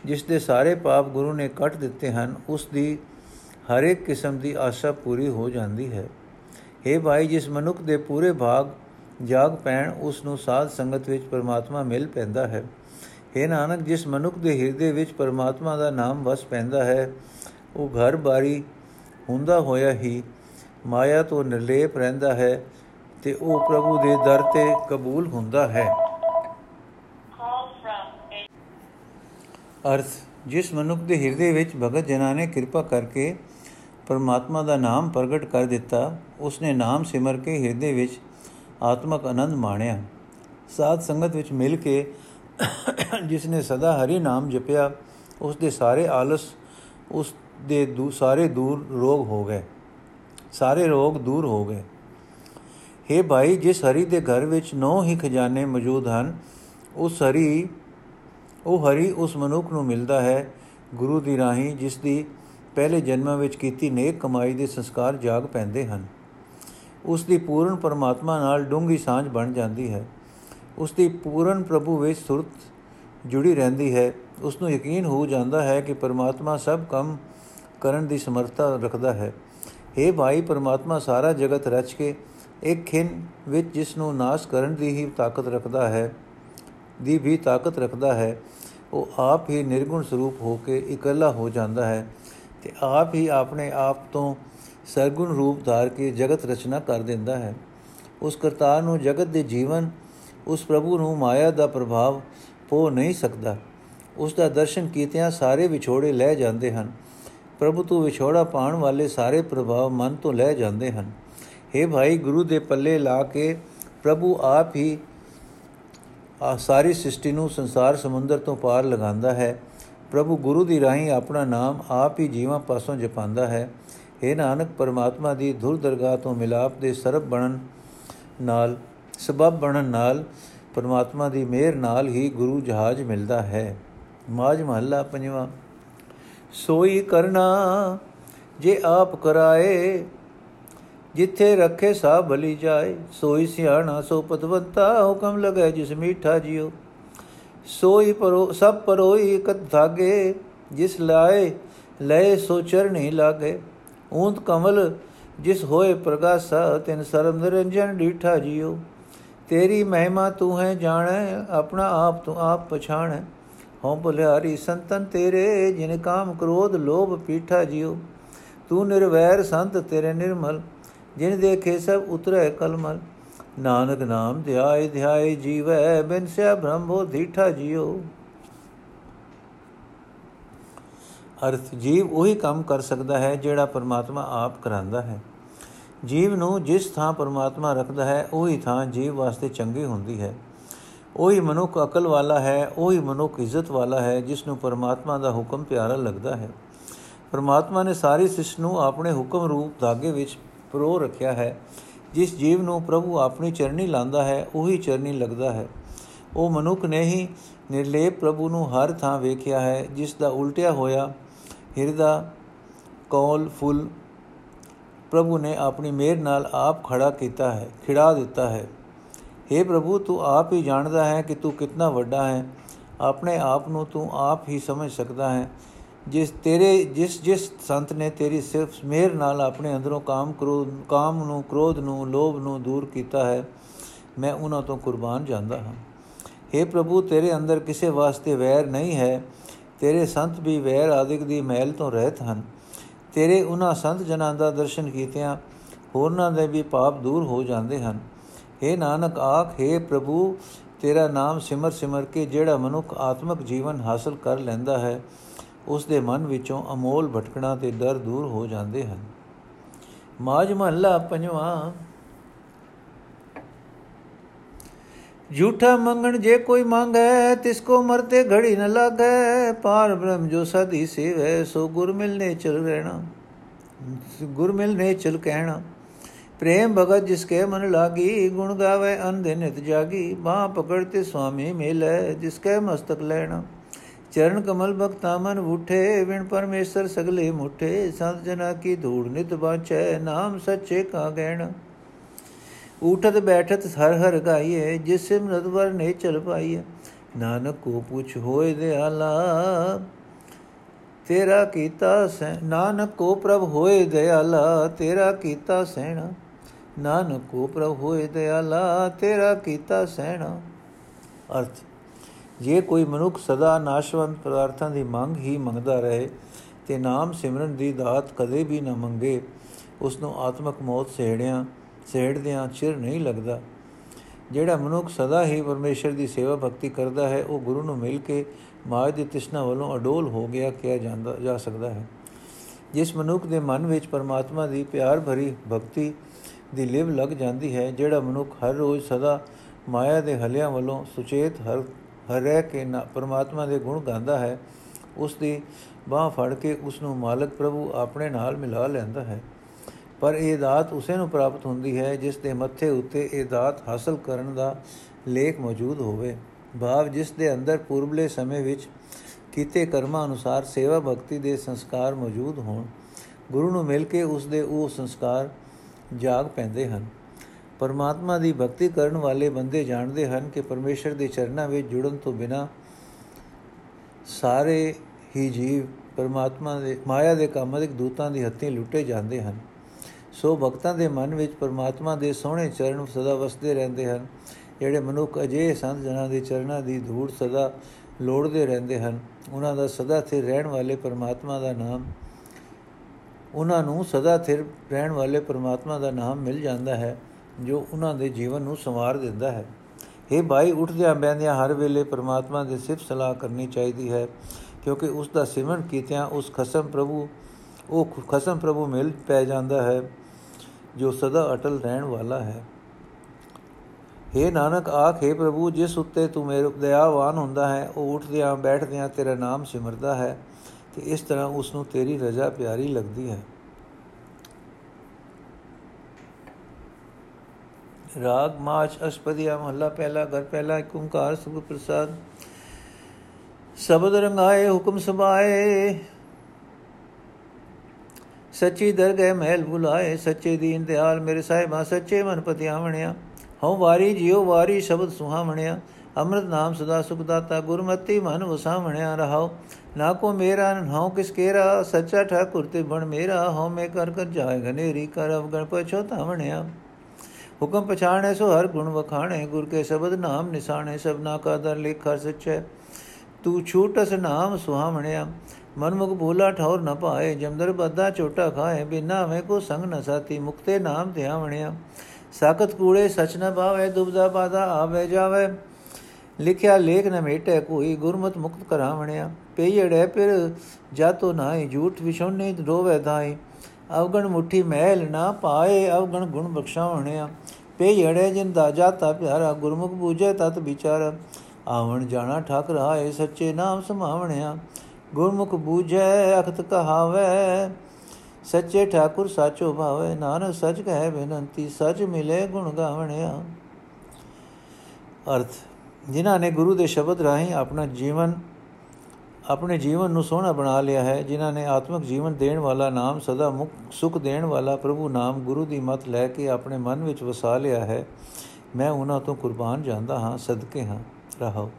ਜਿਸ ਦੇ ਸਾਰੇ ਪਾਪ ਗੁਰੂ ਨੇ ਕੱਟ ਦਿੱਤੇ ਹਨ, ਉਸ ਦੀ ਹਰ ਇੱਕ ਕਿਸਮ ਦੀ ਆਸ਼ਾ ਪੂਰੀ ਹੋ ਜਾਂਦੀ ਹੈ। हे ਭਾਈ, ਜਿਸ ਮਨੁੱਖ ਦੇ ਪੂਰੇ ਭਾਗ ਜਾਗ ਪੈਣ, ਉਸ ਨੂੰ ਸਾਧ ਸੰਗਤ ਵਿੱਚ ਪਰਮਾਤਮਾ ਮਿਲ ਪੈਂਦਾ ਹੈ। हे ਨਾਨਕ, ਜਿਸ ਮਨੁੱਖ ਦੇ ਹਿਰਦੇ ਵਿੱਚ ਪਰਮਾਤਮਾ ਦਾ ਨਾਮ ਵਸ ਪੈਂਦਾ ਹੈ, ਉਹ ਘਰ ਬਾਰੀ ਹੁੰਦਾ ਹੋਇਆ ਹੀ ਮਾਇਆ ਤੋਂ ਨਿਰਲੇਪ ਰਹਿੰਦਾ ਹੈ ਤੇ ਉਹ ਪ੍ਰਭੂ ਦੇ ਦਰ ਤੇ ਕਬੂਲ ਹੁੰਦਾ ਹੈ। ਅਰਥ, ਜਿਸ ਮਨੁੱਖ ਦੇ ਹਿਰਦੇ ਵਿੱਚ ਭਗਤ ਜਨਾਂ ਨੇ ਕਿਰਪਾ ਕਰਕੇ ਪਰਮਾਤਮਾ ਦਾ ਨਾਮ ਪ੍ਰਗਟ ਕਰ ਦਿੱਤਾ, ਉਸਨੇ ਨਾਮ ਸਿਮਰ ਕੇ ਹਿਰਦੇ ਵਿੱਚ ਆਤਮਕ ਆਨੰਦ ਮਾਣਿਆ। ਸਾਧ ਸੰਗਤ ਵਿੱਚ ਮਿਲ ਕੇ ਜਿਸ ਨੇ ਸਦਾ ਹਰੀ ਨਾਮ ਜਪਿਆ ਉਸ ਦੇ ਸਾਰੇ ਆਲਸ ਉਸ ਦੇ ਦੂ, ਸਾਰੇ ਦੂਰ ਰੋਗ ਹੋ ਗਏ। ਸਾਰੇ ਰੋਗ ਦੂਰ ਹੋ ਗਏ। हे ਭਾਈ, ਜਿਸ ਹਰੀ ਦੇ ਘਰ ਵਿੱਚ ਨੌ ਹੀ ਖਜ਼ਾਨੇ ਮੌਜੂਦ ਹਨ, ਉਸ ਹਰੀ, ਉਹ ਹਰੀ ਉਸ ਮਨੁੱਖ ਨੂੰ ਮਿਲਦਾ ਹੈ, ਗੁਰੂ ਦੀ ਰਾਹੀਂ, ਜਿਸ ਦੀ ਪਹਿਲੇ ਜਨਮਾਂ ਵਿੱਚ ਕੀਤੀ ਨੇਕ ਕਮਾਈ ਦੇ ਸੰਸਕਾਰ ਜਾਗ ਪੈਂਦੇ ਹਨ। ਉਸ ਦੀ ਪੂਰਨ ਪਰਮਾਤਮਾ ਨਾਲ ਡੂੰਗੀ ਸਾਂਝ ਬਣ ਜਾਂਦੀ ਹੈ। ਉਸ ਦੀ ਪੂਰਨ ਪ੍ਰਭੂ ਵਿੱਚ ਸੁਰਤ ਜੁੜੀ ਰਹਿੰਦੀ ਹੈ। ਉਸ ਨੂੰ ਯਕੀਨ ਹੋ ਜਾਂਦਾ ਹੈ ਕਿ ਪਰਮਾਤਮਾ ਸਭ ਕੰਮ ਕਰਨ ਦੀ ਸਮਰੱਥਾ ਰੱਖਦਾ ਹੈ। हे ਭਾਈ, ਪਰਮਾਤਮਾ ਸਾਰਾ ਜਗਤ ਰਚ ਕੇ ਇੱਕ ਖਿੰ ਵਿੱਚ ਜਿਸ ਨੂੰ ਨਾਸ਼ ਕਰਨ ਦੀ ਹੀ ਤਾਕਤ ਰੱਖਦਾ ਹੈ, ਦੀ ਵੀ ਤਾਕਤ ਰੱਖਦਾ ਹੈ, ਉਹ ਆਪ ਹੀ ਨਿਰਗੁਣ ਸਰੂਪ ਹੋ ਕੇ ਇਕੱਲਾ ਹੋ ਜਾਂਦਾ ਹੈ ਤੇ ਆਪ ਹੀ ਆਪਣੇ ਆਪ ਤੋਂ ਸਰਗੁਣ ਰੂਪ ਧਾਰ ਕੇ ਜਗਤ ਰਚਨਾ ਕਰ ਦਿੰਦਾ ਹੈ। ਉਸ ਕਰਤਾਰ ਨੂੰ ਜਗਤ ਦੇ ਜੀਵਨ, ਉਸ ਪ੍ਰਭੂ ਨੂੰ ਮਾਇਆ ਦਾ ਪ੍ਰਭਾਵ ਪੋ ਨਹੀਂ ਸਕਦਾ। ਉਸ ਦਾ ਦਰਸ਼ਨ ਕੀਤਿਆਂ ਸਾਰੇ ਵਿਛੋੜੇ ਲੈ ਜਾਂਦੇ ਹਨ। ਪ੍ਰਭੂ ਤੋਂ ਵਿਛੋੜਾ ਪਾਣ ਵਾਲੇ ਸਾਰੇ ਪ੍ਰਭਾਵ ਮਨ ਤੋਂ ਲੈ ਜਾਂਦੇ ਹਨ। हे ਭਾਈ, ਗੁਰੂ ਦੇ ਪੱਲੇ ਲਾ ਕੇ ਪ੍ਰਭੂ ਆਪ ਹੀ ਆ ਸਾਰੀ ਸ੍ਰਿਸ਼ਟੀ ਨੂੰ ਸੰਸਾਰ ਸਮੁੰਦਰ ਤੋਂ ਪਾਰ ਲਗਾਉਂਦਾ ਹੈ। ਪ੍ਰਭੂ ਗੁਰੂ ਦੀ ਰਾਹੀਂ ਆਪਣਾ ਨਾਮ ਆਪ ਹੀ ਜੀਵਾਂ ਪਾਸੋਂ ਜਪਾਂਦਾ ਹੈ। हे ਨਾਨਕ, ਪਰਮਾਤਮਾ ਦੀ ਧੁਰ ਦਰਗਾਹ ਤੋਂ ਮਿਲਾਪ ਦੇ ਸਰਬ ਬਣਨ ਨਾਲ, ਸਬਬ ਬਣਨ ਨਾਲ, ਪਰਮਾਤਮਾ ਦੀ ਮਿਹਰ ਨਾਲ ਹੀ ਗੁਰੂ ਜਹਾਜ਼ ਮਿਲਦਾ ਹੈ। ਮਾਜ ਮਹੱਲਾ ਪੰਜਵਾਂ, ਸੋਈ ਕਰਨਾ ਜੇ ਆਪ ਕਰਾਏ ਜਿੱਥੇ ਰੱਖੇ ਸਾ ਭਲੀ ਜਾਏ ਸੋਈ ਸਿਆਣਾ ਸੋ ਪਤਵੰਤਾ ਹੁਕਮ ਲਗੇ ਜਿਸ ਮੀਠਾ ਜਿਉ ਸੋਈ ਪਰੋ ਸਭ ਪਰੋਈ ਇਕਤ ਧਾਗੇ ਜਿਸ ਲਾਏ ਲਏ ਸੋ ਚਰਣੀ ਲਾਗੇ ਊਂਤ ਕਮਲ ਜਿਸ ਹੋਏ ਪ੍ਰਗਾਸਾ ਤਿਨ ਸਰਮ ਨਿਰੰਜਨ ਡੀਠਾ ਜਿਉ ਤੇਰੀ ਮਹਿਮਾ ਤੂੰ ਹੈ ਜਾਣੈ ਆਪਣਾ ਆਪ ਤੂੰ ਆਪ ਪਛਾਣੈ ਹਉ ਭਲਿਆਰੀ ਸੰਤਨ ਤੇਰੇ ਜਿਨ ਕਾਮ ਕ੍ਰੋਧ ਲੋਭ ਪੀਠਾ ਜਿਉ ਤੂੰ ਨਿਰਵੈਰ ਸੰਤ ਤੇਰੇ ਨਿਰਮਲ ਜਿਨ ਦੇਖੇ ਸਭ ਉਤਰੈ ਕਲਮਲ। ਨਾਨਕ ਨਾਮ ਧਿਆਏ ਧਿਆਏ ਜੀਵੈ, ਬਿਨ ਸਿਆ ਬ੍ਰਹਮੋ ਧੀਠਾ ਜਿਉ ਅਰਥ, ਜੀਵ ਉਹੀ ਕੰਮ ਕਰ ਸਕਦਾ ਹੈ ਜਿਹੜਾ ਪਰਮਾਤਮਾ ਆਪ ਕਰਾਂਦਾ ਹੈ। ਜੀਵ ਨੂੰ ਜਿਸ ਥਾਂ ਪਰਮਾਤਮਾ ਰੱਖਦਾ ਹੈ, ਉਹੀ ਥਾਂ ਜੀਵ ਵਾਸਤੇ ਚੰਗੀ ਹੁੰਦੀ ਹੈ। ਉਹੀ ਮਨੁੱਖ ਅਕਲ ਵਾਲਾ ਹੈ, ਉਹੀ ਮਨੁੱਖ ਇੱਜ਼ਤ ਵਾਲਾ ਹੈ, ਜਿਸ ਨੂੰ ਪਰਮਾਤਮਾ ਦਾ ਹੁਕਮ ਪਿਆਰਾ ਲੱਗਦਾ ਹੈ। ਪਰਮਾਤਮਾ ਨੇ ਸਾਰੀ ਸ੍ਰਿਸ਼ਟੀ ਨੂੰ ਆਪਣੇ ਹੁਕਮ ਰੂਪ ਧਾਗੇ ਵਿੱਚ ਪਰੋ ਰੱਖਿਆ ਹੈ, ਜਿਸ ਜੀਵ ਨੂੰ ਪ੍ਰਭੂ ਆਪਣੀ ਚਰਨੀ ਲਾਂਦਾ ਹੈ, ਉਹੀ ਚਰਨੀ ਲੱਗਦਾ ਹੈ। ਉਹ ਮਨੁੱਖ ਨੇ ਹੀ ਨਿਰਲੇਪ ਪ੍ਰਭੂ ਨੂੰ ਹਰ ਥਾਂ ਵੇਖਿਆ ਹੈ, ਜਿਸ ਦਾ ਉਲਟਿਆ ਹੋਇਆ ਹਿਰਦਾ, ਕੌਲ, ਫੁੱਲ ਪ੍ਰਭੂ ਨੇ ਆਪਣੀ ਮਿਹਰ ਨਾਲ ਆਪ ਖੜਾ ਕੀਤਾ ਹੈ, ਖਿੜਾ ਦਿੱਤਾ ਹੈ। हे ਪ੍ਰਭੂ, ਤੂੰ ਆਪ ਹੀ ਜਾਣਦਾ ਹੈ ਕਿ ਤੂੰ ਕਿੰਨਾ ਵੱਡਾ ਹੈ। ਆਪਣੇ ਆਪ ਨੂੰ ਤੂੰ ਆਪ ਹੀ ਸਮਝ ਸਕਦਾ ਹੈ। ਜਿਸ ਤੇਰੇ ਜਿਸ ਜਿਸ ਸੰਤ ਨੇ ਤੇਰੀ ਸਿਰਫ ਮਿਹਰ ਨਾਲ ਆਪਣੇ ਅੰਦਰੋਂ ਕਾਮ ਕ੍ਰੋਧ ਕਾਮ ਨੂੰ ਕ੍ਰੋਧ ਨੂੰ ਲੋਭ ਨੂੰ ਦੂਰ ਕੀਤਾ ਹੈ ਮੈਂ ਉਹਨਾਂ ਤੋਂ ਕੁਰਬਾਨ ਜਾਂਦਾ ਹਾਂ हे ਪ੍ਰਭੂ ਤੇਰੇ ਅੰਦਰ ਕਿਸੇ ਵਾਸਤੇ ਵੈਰ ਨਹੀਂ ਹੈ ਤੇਰੇ ਸੰਤ ਵੀ ਵੈਰ ਆਦਿਕ ਦੀ ਮਹਿਲ ਤੋਂ ਰਹਿਤ ਹਨ ਤੇਰੇ ਉਹਨਾਂ ਸੰਤ ਜਨਾਂ ਦਾ ਦਰਸ਼ਨ ਕੀਤਿਆਂ ਹੋਰਨਾਂ ਦੇ ਵੀ ਪਾਪ ਦੂਰ ਹੋ ਜਾਂਦੇ ਹਨ हे ਨਾਨਕ ਆਖ हे ਪ੍ਰਭੂ ਤੇਰਾ ਨਾਮ ਸਿਮਰ ਸਿਮਰ ਕੇ ਜਿਹੜਾ ਮਨੁੱਖ ਆਤਮਿਕ ਜੀਵਨ ਹਾਸਲ ਕਰ ਲੈਂਦਾ ਹੈ ਉਸ ਦੇ ਮਨ ਵਿੱਚੋਂ ਅਮੋਲ ਭਟਕਣਾ ਤੇ ਡਰ ਦੂਰ ਹੋ ਜਾਂਦੇ ਹਨ। ਮਾਜ ਮਹੱਲਾ ਪੰਜਵਾਂ। ਝੂਠਾ ਮੰਗਣ ਜੇ ਕੋਈ ਮੰਗੈ ਤਿਸ ਕੋ ਮਰਤੇ ਘੜੀ ਨ ਲਾਗੈ। ਪਾਰ ਬ੍ਰਹਮ ਜੋ ਸਦੀ ਸੇਵੈ, ਸੋ ਗੁਰ ਮਿਲਨੇ ਚਲ ਰਹਿਣਾ। ਗੁਰ ਮਿਲਨੇ ਚਲ ਕਹਿਣਾ। ਪ੍ਰੇਮ ਭਗਤ ਜਿਸ ਕੇ ਮਨ ਲਾਗੀ, ਗੁਣ ਗਾਵੇ ਅਨ ਦਿਨ ਨਿਤ ਜਾਗੀ। ਬਾਹ ਪਕੜ ਤੇ ਸੁਆਮੀ ਮਿਲੈ, ਜਿਸ ਕੇ ਮਸਤਕ ਲੈਣਾ। ਚਰਨ ਕਮਲ ਭਗਤਾ ਮਨ ਉਠੇ ਵਿਣ ਪਰਮੇਸ਼ਰ ਸਗਲੇ ਮੁਠੇ, ਸੰਤ ਜਨਾ ਕੀ ਧੂੜ ਨਿਤ ਬਾਚੈ ਨਾਮ ਸੱਚੇ ਕਾ ਗਹਿਣਾ। ਉਠਤ ਬੈਠਤ ਹਰ ਹਰ ਗਾਈਏ ਜਿਸ ਸਿਮਰਤ ਵਰ ਨੇ ਚਲ ਪਾਈਏ ਨਾਨਕ ਕੋ ਪੁੱਛ ਹੋਏ ਦਿਆਲਾ, ਤੇਰਾ ਕੀਤਾ ਸੈ ਨਾਨਕ ਕੋ ਪ੍ਰਭ ਹੋਏ ਦਿਆਲਾ, ਤੇਰਾ ਕੀਤਾ ਸਹਿਣਾ। ਨਾਨਕ ਕੋ ਪ੍ਰਭ ਹੋਏ ਦਿਆਲਾ, ਤੇਰਾ ਕੀਤਾ ਸਹਿਣਾ। ਅਰਥ ਜੇ ਕੋਈ ਮਨੁੱਖ ਸਦਾ ਨਾਸ਼ਵੰਤ ਪਦਾਰਥਾਂ ਦੀ ਮੰਗ ਹੀ ਮੰਗਦਾ ਰਹੇ ਤੇ ਨਾਮ ਸਿਮਰਨ ਦੀ ਦਾਤ ਕਦੇ ਵੀ ਨਾ ਮੰਗੇ ਉਸ ਨੂੰ ਆਤਮਕ ਮੌਤ ਸਹਿੜਿਆਂ ਸਹਿੜਦਿਆਂ ਚਿਰ ਨਹੀਂ ਲੱਗਦਾ। ਜਿਹੜਾ ਮਨੁੱਖ ਸਦਾ ਹੀ ਪਰਮੇਸ਼ਰ ਦੀ ਸੇਵਾ ਭਗਤੀ ਕਰਦਾ ਹੈ, ਉਹ ਗੁਰੂ ਨੂੰ ਮਿਲ ਕੇ ਮਾਇ ਦੀ ਤ੍ਰਿਸ਼ਨਾ ਵੱਲੋਂ ਅਡੋਲ ਹੋ ਗਿਆ ਕਿਹਾ ਜਾਂਦਾ, ਜਾ ਸਕਦਾ ਹੈ। ਜਿਸ ਮਨੁੱਖ ਦੇ ਮਨ ਵਿੱਚ ਪਰਮਾਤਮਾ ਦੀ ਪਿਆਰ ਭਰੀ ਭਗਤੀ ਦੀ ਲਿਵ ਲੱਗ ਜਾਂਦੀ ਹੈ, ਜਿਹੜਾ ਮਨੁੱਖ ਹਰ ਰੋਜ਼ ਸਦਾ ਮਾਇਆ ਦੇ ਹਲਿਆਂ ਵੱਲੋਂ ਸੁਚੇਤ ਹਰ ਹਰ ਰਹਿ ਕੇ ਪਰਮਾਤਮਾ ਦੇ ਗੁਣ ਗਾਉਂਦਾ ਹੈ, ਉਸ ਦੀ ਬਾਹ ਫੜ ਕੇ ਉਸ ਨੂੰ ਮਾਲਕ ਪ੍ਰਭੂ ਆਪਣੇ ਨਾਲ ਮਿਲਾ ਲੈਂਦਾ ਹੈ। ਪਰ ਇਹ ਦਾਤ ਉਸੇ ਨੂੰ ਪ੍ਰਾਪਤ ਹੁੰਦੀ ਹੈ ਜਿਸ ਦੇ ਮੱਥੇ ਉੱਤੇ ਇਹ ਦਾਤ ਹਾਸਲ ਕਰਨ ਦਾ ਲੇਖ ਮੌਜੂਦ ਹੋਵੇ। ਭਾਵ ਜਿਸ ਦੇ ਅੰਦਰ ਪੂਰਬਲੇ ਸਮੇਂ ਵਿੱਚ ਕੀਤੇ ਕਰਮਾਂ ਅਨੁਸਾਰ ਸੇਵਾ ਭਗਤੀ ਦੇ ਸੰਸਕਾਰ ਮੌਜੂਦ ਹੋਣ, ਗੁਰੂ ਨੂੰ ਮਿਲ ਕੇ ਉਸ ਦੇ ਉਹ ਸੰਸਕਾਰ ਜਾਗ ਪੈਂਦੇ ਹਨ। ਪਰਮਾਤਮਾ ਦੀ ਭਗਤੀ ਕਰਨ ਵਾਲੇ ਬੰਦੇ ਜਾਣਦੇ ਹਨ ਕਿ ਪਰਮੇਸ਼ਰ ਦੇ ਚਰਨਾਂ ਵਿੱਚ ਜੁੜਨ ਤੋਂ ਬਿਨਾ ਸਾਰੇ ਹੀ ਜੀਵ ਪਰਮਾਤਮਾ ਦੇ, ਮਾਇਆ ਦੇ ਕਾਮਿਕ ਦੂਤਾਂ ਦੀ ਹੱਥੀਂ ਲੁੱਟੇ ਜਾਂਦੇ ਹਨ। ਸੋ ਭਗਤਾਂ ਦੇ ਮਨ ਵਿੱਚ ਪਰਮਾਤਮਾ ਦੇ ਸੋਹਣੇ ਚਰਨ ਸਦਾ ਵਸਦੇ ਰਹਿੰਦੇ ਹਨ। ਜਿਹੜੇ ਮਨੁੱਖ ਅਜੇ ਸੰਤ ਜਨਾਂ ਦੇ ਚਰਨਾਂ ਦੀ ਧੂੜ ਸਦਾ ਲੋੜਦੇ ਰਹਿੰਦੇ ਹਨ, ਉਹਨਾਂ ਦਾ ਸਦਾ ਸਥਿਰ ਰਹਿਣ ਵਾਲੇ ਪਰਮਾਤਮਾ ਦਾ ਨਾਮ, ਉਹਨਾਂ ਨੂੰ ਸਦਾ ਸਥਿਰ ਰਹਿਣ ਵਾਲੇ ਪਰਮਾਤਮਾ ਦਾ ਨਾਮ ਮਿਲ ਜਾਂਦਾ ਹੈ। ਜੋ ਉਹਨਾਂ ਦੇ ਜੀਵਨ ਨੂੰ ਸੰਵਾਰ ਦਿੰਦਾ ਹੈ। ਇਹ ਭਾਈ, ਉੱਠਦਿਆਂ ਬੈੰਦਿਆਂ ਹਰ ਵੇਲੇ ਪਰਮਾਤਮਾ ਦੇ ਸਿਫਤ ਸਲਾਹ ਕਰਨੀ ਚਾਹੀਦੀ ਹੈ, ਕਿਉਂਕਿ ਉਸ ਦਾ ਸਿਮਰਨ ਕੀਤਿਆਂ ਉਸ ਖਸਮ ਪ੍ਰਭੂ, ਉਹ ਖਸਮ ਪ੍ਰਭੂ ਮਿਲ ਪੈ ਜਾਂਦਾ ਹੈ, ਜੋ ਸਦਾ ਅਟਲ ਰਹਿਣ ਵਾਲਾ ਹੈ। हे ਨਾਨਕ, ਆਖੇ ਪ੍ਰਭੂ, ਜਿਸ ਉੱਤੇ ਤੂੰ ਮੇਰੇ, ਦਇਆਵਾਨ ਹੁੰਦਾ ਹੈ, ਉਹ ਉੱਠਦਿਆਂ ਬੈਠਦਿਆਂ ਤੇਰਾ ਨਾਮ ਸਿਮਰਦਾ ਹੈ, ਤੇ ਇਸ ਤਰ੍ਹਾਂ ਉਸ ਨੂੰ ਤੇਰੀ ਰਜ਼ਾ ਪਿਆਰੀ ਲੱਗਦੀ ਹੈ। ਰਾਗ ਮਾਚ ਅਸ਼ਪਦੀਆ ਮਹੱਲਾ ਪਹਿਲਾ, ਘਰ ਪਹਿਲਾ, ਇੱਕ ਓੰਕਾਰ ਸੁਖ ਪ੍ਰਸਾਦ। ਸ਼ਬਦ ਰੰਗਾਏ, ਹੁਕਮ ਸਬਾਏ ਸੱਚੀ ਦਰਗਹਿ ਮਹਿਲ ਬੁਲਾਏ, ਸੱਚੇ ਦੀਨ ਦਿਆਲ ਮੇਰੇ ਸਾਹਿਬਾ, ਸੱਚੇ ਮਨ ਪਤੀ ਆਵਣਿਆ ਹਉ ਵਾਰੀ ਜਿਉ ਵਾਰੀ ਸ਼ਬਦ ਸੁਹਾਵਣਿਆ ਅੰਮ੍ਰਿਤ ਨਾਮ ਸਦਾ ਸੁਖ ਦਾਤਾ, ਗੁਰਮਤੀ ਮਨ ਵਸਾਵਣਿਆ ਰਹਾਉ। ਨਾ ਕੋ ਮੇਰਾ ਹਉ ਕਿਸ ਕੇਰਾ, ਸੱਚਾ ਠਾਕੁਰ ਤੇ ਬਣ ਮੇਰਾ। ਹਉ ਮੈਂ ਕਰ ਕਰ ਜਾਏ ਗਨੇਰੀ ਕਰ ਅਵਗਣ ਪਛੋਤਾਵਣਿਆ ਹੁਕਮ ਪਛਾਣੇ ਸੋ ਹਰ ਗੁਣ ਵਖਾਣੇ ਗੁਰ ਕੇ ਸ਼ਬਦ ਨਾਮ ਨਿਸਾਣੇ ਸਭਨਾ ਕਾ ਦਰ ਲਿਖਾ ਸਚੈ ਤੂੰ ਛੂਟਸ ਨਾਮ ਸੁਹਾਵਣਿਆ ਮਨਮੁਖ ਭੂਲਾ ਠੌਰ ਨ ਪਾਏ ਜਮਦਰ ਬੱਦਾ ਛੋਟਾ ਖਾਏ ਬਿਨਾ ਮੈਂ ਕੋ ਸੰਗ ਨ ਸਾਤੀ ਮੁਕਤੇ ਨਾਮ ਧਿਆਵਣਿਆ ਸਾਖਤ ਕੂੜੇ ਸਚ ਨ ਭਾਵੇ ਦੁਬਦਾ ਬਾਦਾ ਆਵੇ ਜਾਵੇ ਲਿਖਿਆ ਲੇਖ ਨ ਮੇਟੇ ਕੋਈ ਗੁਰਮਤ ਮੁਕਤ ਕਰਾਵਣਿਆ ਪਈੜੇ ਫਿਰ ਜਾਤੋ ਨਾਹੀ ਝੂਠ ਵਿਛੋਨੇ ਰੋਵੇ ਧਾਈ ਅਵਗਣ ਮੁਠੀ ਮਹਿਲ ਨਾ ਪਾਏ, ਅਵਗਣ ਗੁਣ ਬਖਸ਼ਾਵਣਿਆ ਪਈੜੇ ਜਿਨ ਦਾ ਜਾਤਾ ਪਿਆਰਾ, ਗੁਰਮੁਖ ਬੂਝੇ ਤਤ ਵਿਚਾਰ। ਆਵਣ ਜਾਣਾ ਠਾਕ ਰਹਾਏ ਸੱਚੇ ਨਾਮ ਸਮਾਵਣਿਆ। ਗੁਰਮੁਖ ਬੂਝੈ ਅਖਤ ਕਹਾਵੇ, ਸੱਚੇ ਠਾਕੁਰ ਸਾਚੋ ਭਾਵੇ। ਨਾਨਕ ਸਚ ਕਹੇ ਬੇਨੰਤੀ, ਸਚ ਮਿਲੇ ਗੁਣ ਗਾਵਣਿਆ। ਅਰਥ, ਜਿਨ੍ਹਾਂ ਨੇ ਗੁਰੂ ਦੇ ਸ਼ਬਦ ਰਾਹੀਂ ਆਪਣਾ ਜੀਵਨ ਆਪਣੇ ਜੀਵਨ ਨੂੰ ਸੋਹਣਾ ਬਣਾ ਲਿਆ ਹੈ, ਜਿਨ੍ਹਾਂ ਨੇ ਆਤਮਿਕ ਜੀਵਨ ਦੇਣ ਵਾਲਾ ਨਾਮ ਸਦਾ ਮੁਕ ਸੁਖ ਦੇਣ ਵਾਲਾ ਪ੍ਰਭੂ ਨਾਮ ਗੁਰੂ ਦੀ ਮਤ ਲੈ ਕੇ ਆਪਣੇ ਮਨ ਵਿੱਚ ਵਸਾ ਲਿਆ ਹੈ। ਮੈਂ ਉਹਨਾਂ ਤੋਂ ਕੁਰਬਾਨ ਜਾਂਦਾ ਹਾਂ, ਸਦਕੇ ਹਾਂ ਰਹੋ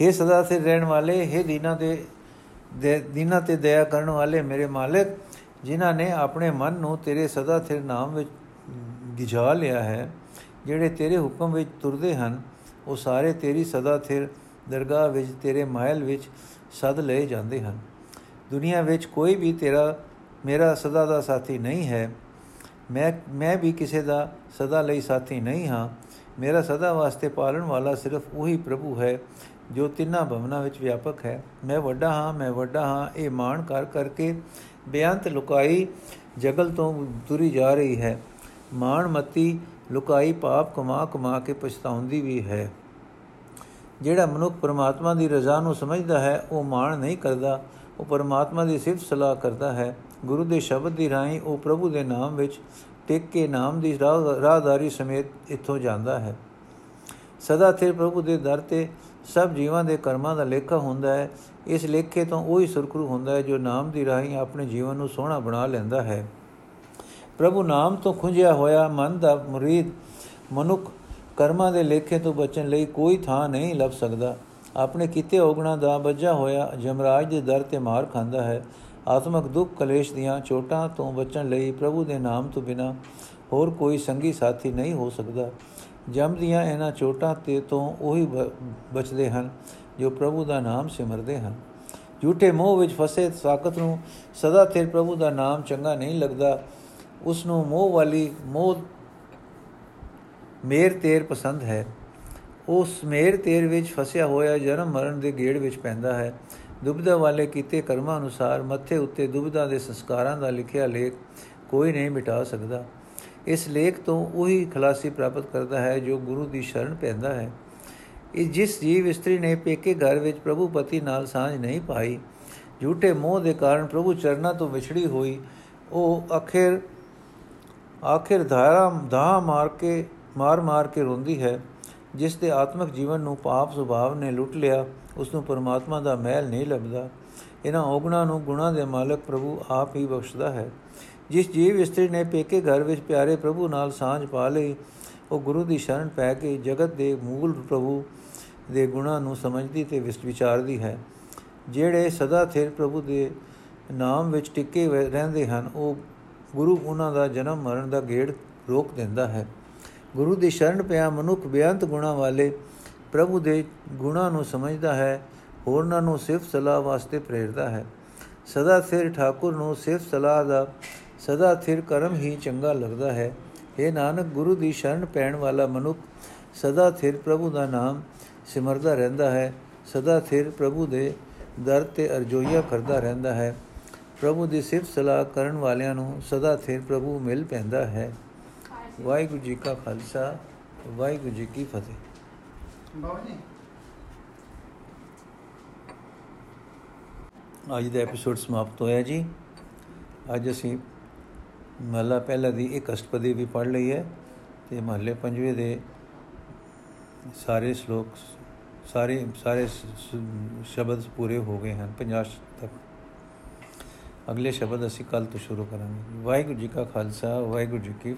हे ਸਦਾ ਸੇ ਰਹਿਣ ਵਾਲੇ हे ਦੀਨਾ ਦੇ ਦੀਨਾ ਤੇ ਦਇਆ ਕਰਨ ਵਾਲੇ ਮੇਰੇ ਮਾਲਕ, ਜਿਨ੍ਹਾਂ ਨੇ ਆਪਣੇ ਮਨ ਨੂੰ ਤੇਰੇ ਸਦਾ ਸਿਰ ਨਾਮ ਵਿੱਚ ਗਿਜਾ ਲਿਆ ਹੈ, ਜਿਹੜੇ ਤੇਰੇ ਹੁਕਮ ਵਿੱਚ ਤੁਰਦੇ ਹਨ, ਉਹ ਸਾਰੇ ਤੇਰੀ ਸਦਾ ਸਿਰ ਦਰਗਾਹ ਵਿੱਚ, ਤੇਰੇ ਮਹਿਲ ਵਿੱਚ ਸਦ ਲਏ ਜਾਂਦੇ ਹਨ। ਦੁਨੀਆ ਵਿੱਚ ਕੋਈ ਵੀ ਤੇਰਾ, ਮੇਰਾ ਸਦਾ ਦਾ ਸਾਥੀ ਨਹੀਂ ਹੈ। ਮੈਂ ਮੈਂ ਵੀ ਕਿਸੇ ਦਾ ਸਦਾ ਲਈ ਸਾਥੀ ਨਹੀਂ ਹਾਂ। ਮੇਰਾ ਸਦਾ ਵਾਸਤੇ ਪਾਲਣ ਵਾਲਾ ਸਿਰਫ ਉਹੀ ਪ੍ਰਭੂ ਹੈ, ਜੋ ਤਿੰਨਾਂ ਭਵਨਾਂ ਵਿੱਚ ਵਿਆਪਕ ਹੈ। ਮੈਂ ਵੱਡਾ ਹਾਂ, ਮੈਂ ਵੱਡਾ ਹਾਂ, ਇਹ ਮਾਣ ਕਰ ਕਰਕੇ ਬੇਅੰਤ ਲੁਕਾਈ ਜਗਲ ਤੋਂ ਤੁਰੀ ਜਾ ਰਹੀ ਹੈ। ਮਾਣ ਮਤੀ ਲੁਕਾਈ ਪਾਪ ਕਮਾ ਕਮਾ ਕੇ ਪਛਤਾਉਂਦੀ ਵੀ ਹੈ। ਜਿਹੜਾ ਮਨੁੱਖ ਪਰਮਾਤਮਾ ਦੀ ਰਜ਼ਾ ਨੂੰ ਸਮਝਦਾ ਹੈ, ਉਹ ਮਾਣ ਨਹੀਂ ਕਰਦਾ। ਉਹ ਪਰਮਾਤਮਾ ਦੀ ਸਿਫਤ ਸਲਾਹ ਕਰਦਾ ਹੈ। ਗੁਰੂ ਦੇ ਸ਼ਬਦ ਦੀ ਰਾਹੀਂ ਉਹ ਪ੍ਰਭੂ ਦੇ ਨਾਮ ਵਿੱਚ ਟਿਕ ਕੇ ਨਾਮ ਦੀ ਰਾਹਦਾਰੀ ਸਮੇਤ ਇੱਥੋਂ ਜਾਂਦਾ ਹੈ। ਸਦਾ ਸਿਰ ਪ੍ਰਭੂ ਦੇ ਦਰ ਤੇ ਸਭ ਜੀਵਾਂ ਦੇ ਕਰਮਾਂ ਦਾ ਲੇਖਾ ਹੁੰਦਾ ਹੈ। ਇਸ ਲੇਖੇ ਤੋਂ ਉਹੀ ਸੁਰਖਰੂ ਹੁੰਦਾ ਹੈ ਜੋ ਨਾਮ ਦੀ ਰਾਹੀਂ ਆਪਣੇ ਜੀਵਨ ਨੂੰ ਸੋਹਣਾ ਬਣਾ ਲੈਂਦਾ ਹੈ। ਪ੍ਰਭੂ ਨਾਮ ਤੋਂ ਖੁੰਝਿਆ ਹੋਇਆ ਮਨ ਦਾ ਮੁਰੀਦ ਮਨੁੱਖ ਕਰਮਾਂ ਦੇ ਲੇਖੇ ਤੋਂ ਬਚਣ ਲਈ ਕੋਈ ਥਾਂ ਨਹੀਂ ਲੱਭ ਸਕਦਾ। ਆਪਣੇ ਕੀਤੇ ਔਗਣਾ ਦਾ ਬੱਜਾ ਹੋਇਆ ਜਮਰਾਜ ਦੇ ਦਰ ਤੇ ਮਾਰ ਖਾਂਦਾ ਹੈ। ਆਤਮਕ ਦੁੱਖ ਕਲੇਸ਼ ਦੀਆਂ ਚੋਟਾਂ ਤੋਂ ਬਚਣ ਲਈ ਪ੍ਰਭੂ ਦੇ ਨਾਮ ਤੋਂ ਬਿਨਾ ਹੋਰ ਕੋਈ ਸੰਗੀ ਸਾਥੀ ਨਹੀਂ ਹੋ ਸਕਦਾ। ਜਮ ਦੀਆਂ ਇਹਨਾਂ ਚੋਟਾਂ ਤੇ ਤੋਂ ਉਹੀ ਬਚਦੇ ਹਨ ਜੋ ਪ੍ਰਭੂ ਦਾ ਨਾਮ ਸਿਮਰਦੇ ਹਨ। ਝੂਠੇ ਮੋਹ ਵਿੱਚ ਫਸੇ ਸਾਖਤ ਨੂੰ ਸਦਾ ਤੇਰ ਪ੍ਰਭੂ ਦਾ ਨਾਮ ਚੰਗਾ ਨਹੀਂ ਲੱਗਦਾ। ਉਸ ਨੂੰ ਮੋਹ ਵਾਲੀ ਮੋਹ ਮੇਰ ਤੇਰ ਪਸੰਦ ਹੈ। ਉਸ ਮੇਰ ਤੇਰ ਵਿੱਚ ਫਸਿਆ ਹੋਇਆ ਜਨਮ ਮਰਨ ਦੇ ਗੇੜ ਵਿੱਚ ਪੈਂਦਾ ਹੈ। ਦੁਬਦਾ ਵਾਲੇ ਕੀਤੇ ਕਰਮਾਂ ਅਨੁਸਾਰ ਮੱਥੇ ਉੱਤੇ ਦੁਬਦਾ ਦੇ ਸੰਸਕਾਰਾਂ ਦਾ ਲਿਖਿਆ ਲੇਖ ਕੋਈ ਨਹੀਂ ਮਿਟਾ ਸਕਦਾ। ਇਸ ਲੇਖ ਤੋਂ ਉਹੀ ਖਲਾਸੀ ਪ੍ਰਾਪਤ ਕਰਦਾ ਹੈ ਜੋ ਗੁਰੂ ਦੀ ਸ਼ਰਨ ਪੈਂਦਾ ਹੈ। ਇਹ ਜਿਸ ਜੀਵ ਇਸਤਰੀ ਨੇ ਪੇਕੇ ਘਰ ਵਿੱਚ ਪ੍ਰਭੂ ਪਤੀ ਨਾਲ ਸਾਂਝ ਨਹੀਂ ਪਾਈ, ਝੂਠੇ ਮੋਹ ਦੇ ਕਾਰਨ ਪ੍ਰਭੂ ਚਰਨਾਂ ਤੋਂ ਵਿਛੜੀ ਹੋਈ, ਉਹ ਅਖਿਰ ਆਖਿਰ ਧਾਰਾ ਧਾ ਮਾਰ ਕੇ ਮਾਰ ਮਾਰ ਕੇ ਰੋਂਦੀ ਹੈ, ਜਿਸ ਦੇ ਆਤਮਿਕ ਜੀਵਨ ਨੂੰ ਪਾਪ ਸੁਭਾਵ ਨੇ ਲੁੱਟ ਲਿਆ, ਉਸ ਨੂੰ ਪਰਮਾਤਮਾ ਦਾ ਮਹਿਲ ਨਹੀਂ ਲੱਭਦਾ। ਇਹਨਾਂ ਔਗਣਾ ਨੂੰ ਗੁਣਾ ਦੇ ਮਾਲਕ ਪ੍ਰਭੂ ਆਪ ਹੀ ਬਖਸ਼ਦਾ ਹੈ। ਜਿਸ ਜੀਵ ਇਸਤਰੀ ਨੇ ਪੇਕੇ ਘਰ ਵਿੱਚ ਪਿਆਰੇ ਪ੍ਰਭੂ ਨਾਲ ਸਾਂਝ ਪਾ ਲਈ, ਉਹ ਗੁਰੂ ਦੀ ਸ਼ਰਨ ਪੈ ਕੇ ਜਗਤ ਦੇ ਮੂਲ ਪ੍ਰਭੂ ਦੇ ਗੁਣਾ ਨੂੰ ਸਮਝਦੀ ਤੇ ਵਿਚਾਰਦੀ ਹੈ। ਜਿਹੜੇ ਸਦਾ ਥਿਰ ਪ੍ਰਭੂ ਦੇ ਨਾਮ ਵਿੱਚ ਟਿੱਕੇ ਰਹਿੰਦੇ ਹਨ, ਉਹ ਗੁਰੂ ਉਹਨਾਂ ਦਾ ਜਨਮ ਮਰਨ ਦਾ ਗੇੜ ਰੋਕ ਦਿੰਦਾ ਹੈ। ਗੁਰੂ ਦੀ ਸ਼ਰਨ ਪਿਆ ਮਨੁੱਖ ਬੇਅੰਤ ਗੁਣਾ ਵਾਲੇ ਪ੍ਰਭੂ ਦੇ ਗੁਣਾ ਨੂੰ ਸਮਝਦਾ ਹੈ, ਹੋਰਨਾਂ ਨੂੰ ਸਿਰਫ ਸਲਾਹ ਵਾਸਤੇ ਪ੍ਰੇਰਦਾ ਹੈ। ਸਦਾ ਸਿਰ ਠਾਕੁਰ ਨੂੰ ਸਿਰਫ ਸਲਾਹ ਦਾ, ਸਦਾ ਥਿਰ ਕਰਮ ਹੀ ਚੰਗਾ ਲੱਗਦਾ ਹੈ। ਇਹ ਨਾਨਕ, ਗੁਰੂ ਦੀ ਸ਼ਰਨ ਪੈਣ ਵਾਲਾ ਮਨੁੱਖ ਸਦਾ ਥਿਰ ਪ੍ਰਭੂ ਦਾ ਨਾਮ ਸਿਮਰਦਾ ਰਹਿੰਦਾ ਹੈ, ਸਦਾ ਥਿਰ ਪ੍ਰਭੂ ਦੇ ਦਰ ਤੇ ਅਰਜ਼ੋਈਆ ਕਰਦਾ ਰਹਿੰਦਾ ਹੈ। ਪ੍ਰਭੂ ਦੀ ਸਿਫਤ ਸਲਾਹ ਕਰਨ ਵਾਲਿਆਂ ਨੂੰ ਸਦਾ ਥਿਰ ਪ੍ਰਭੂ ਮਿਲ ਪੈਂਦਾ ਹੈ। ਵਾਹਿਗੁਰੂ ਜੀ ਕਾ ਖਾਲਸਾ ਵਾਹਿਗੁਰੂ ਜੀ ਕੀ ਫਤਿਹ। ਬਾਬਾ ਜੀ। ਅੱਜ ਦਾ ਐਪੀਸੋਡ ਸਮਾਪਤ ਹੋਇਆ ਜੀ। ਅੱਜ ਅਸੀਂ ਮਹਲਾ ਪਹਿਲਾ ਦੀ ਇੱਕ ਅਸ਼ਟਪਦੀ ਵੀ ਪੜ ਲਈ ਹੈ ਤੇ ਮਹਲੇ ਪੰਜਵੇਂ ਦੇ ਸਾਰੇ ਸ਼ਲੋਕ ਸਾਰੇ ਸਾਰੇ ਸ਼ਬਦ ਪੂਰੇ ਹੋ ਗਏ ਹਨ 50 ਤੱਕ। ਅਗਲੇ ਸ਼ਬਦ ਅਸੀਂ ਕੱਲ ਤੋਂ ਸ਼ੁਰੂ ਕਰਾਂਗੇ। ਵਾਹਿਗੁਰੂ ਜੀ ਕਾ ਖਾਲਸਾ ਵਾਹਿਗੁਰੂ ਜੀ ਕੀ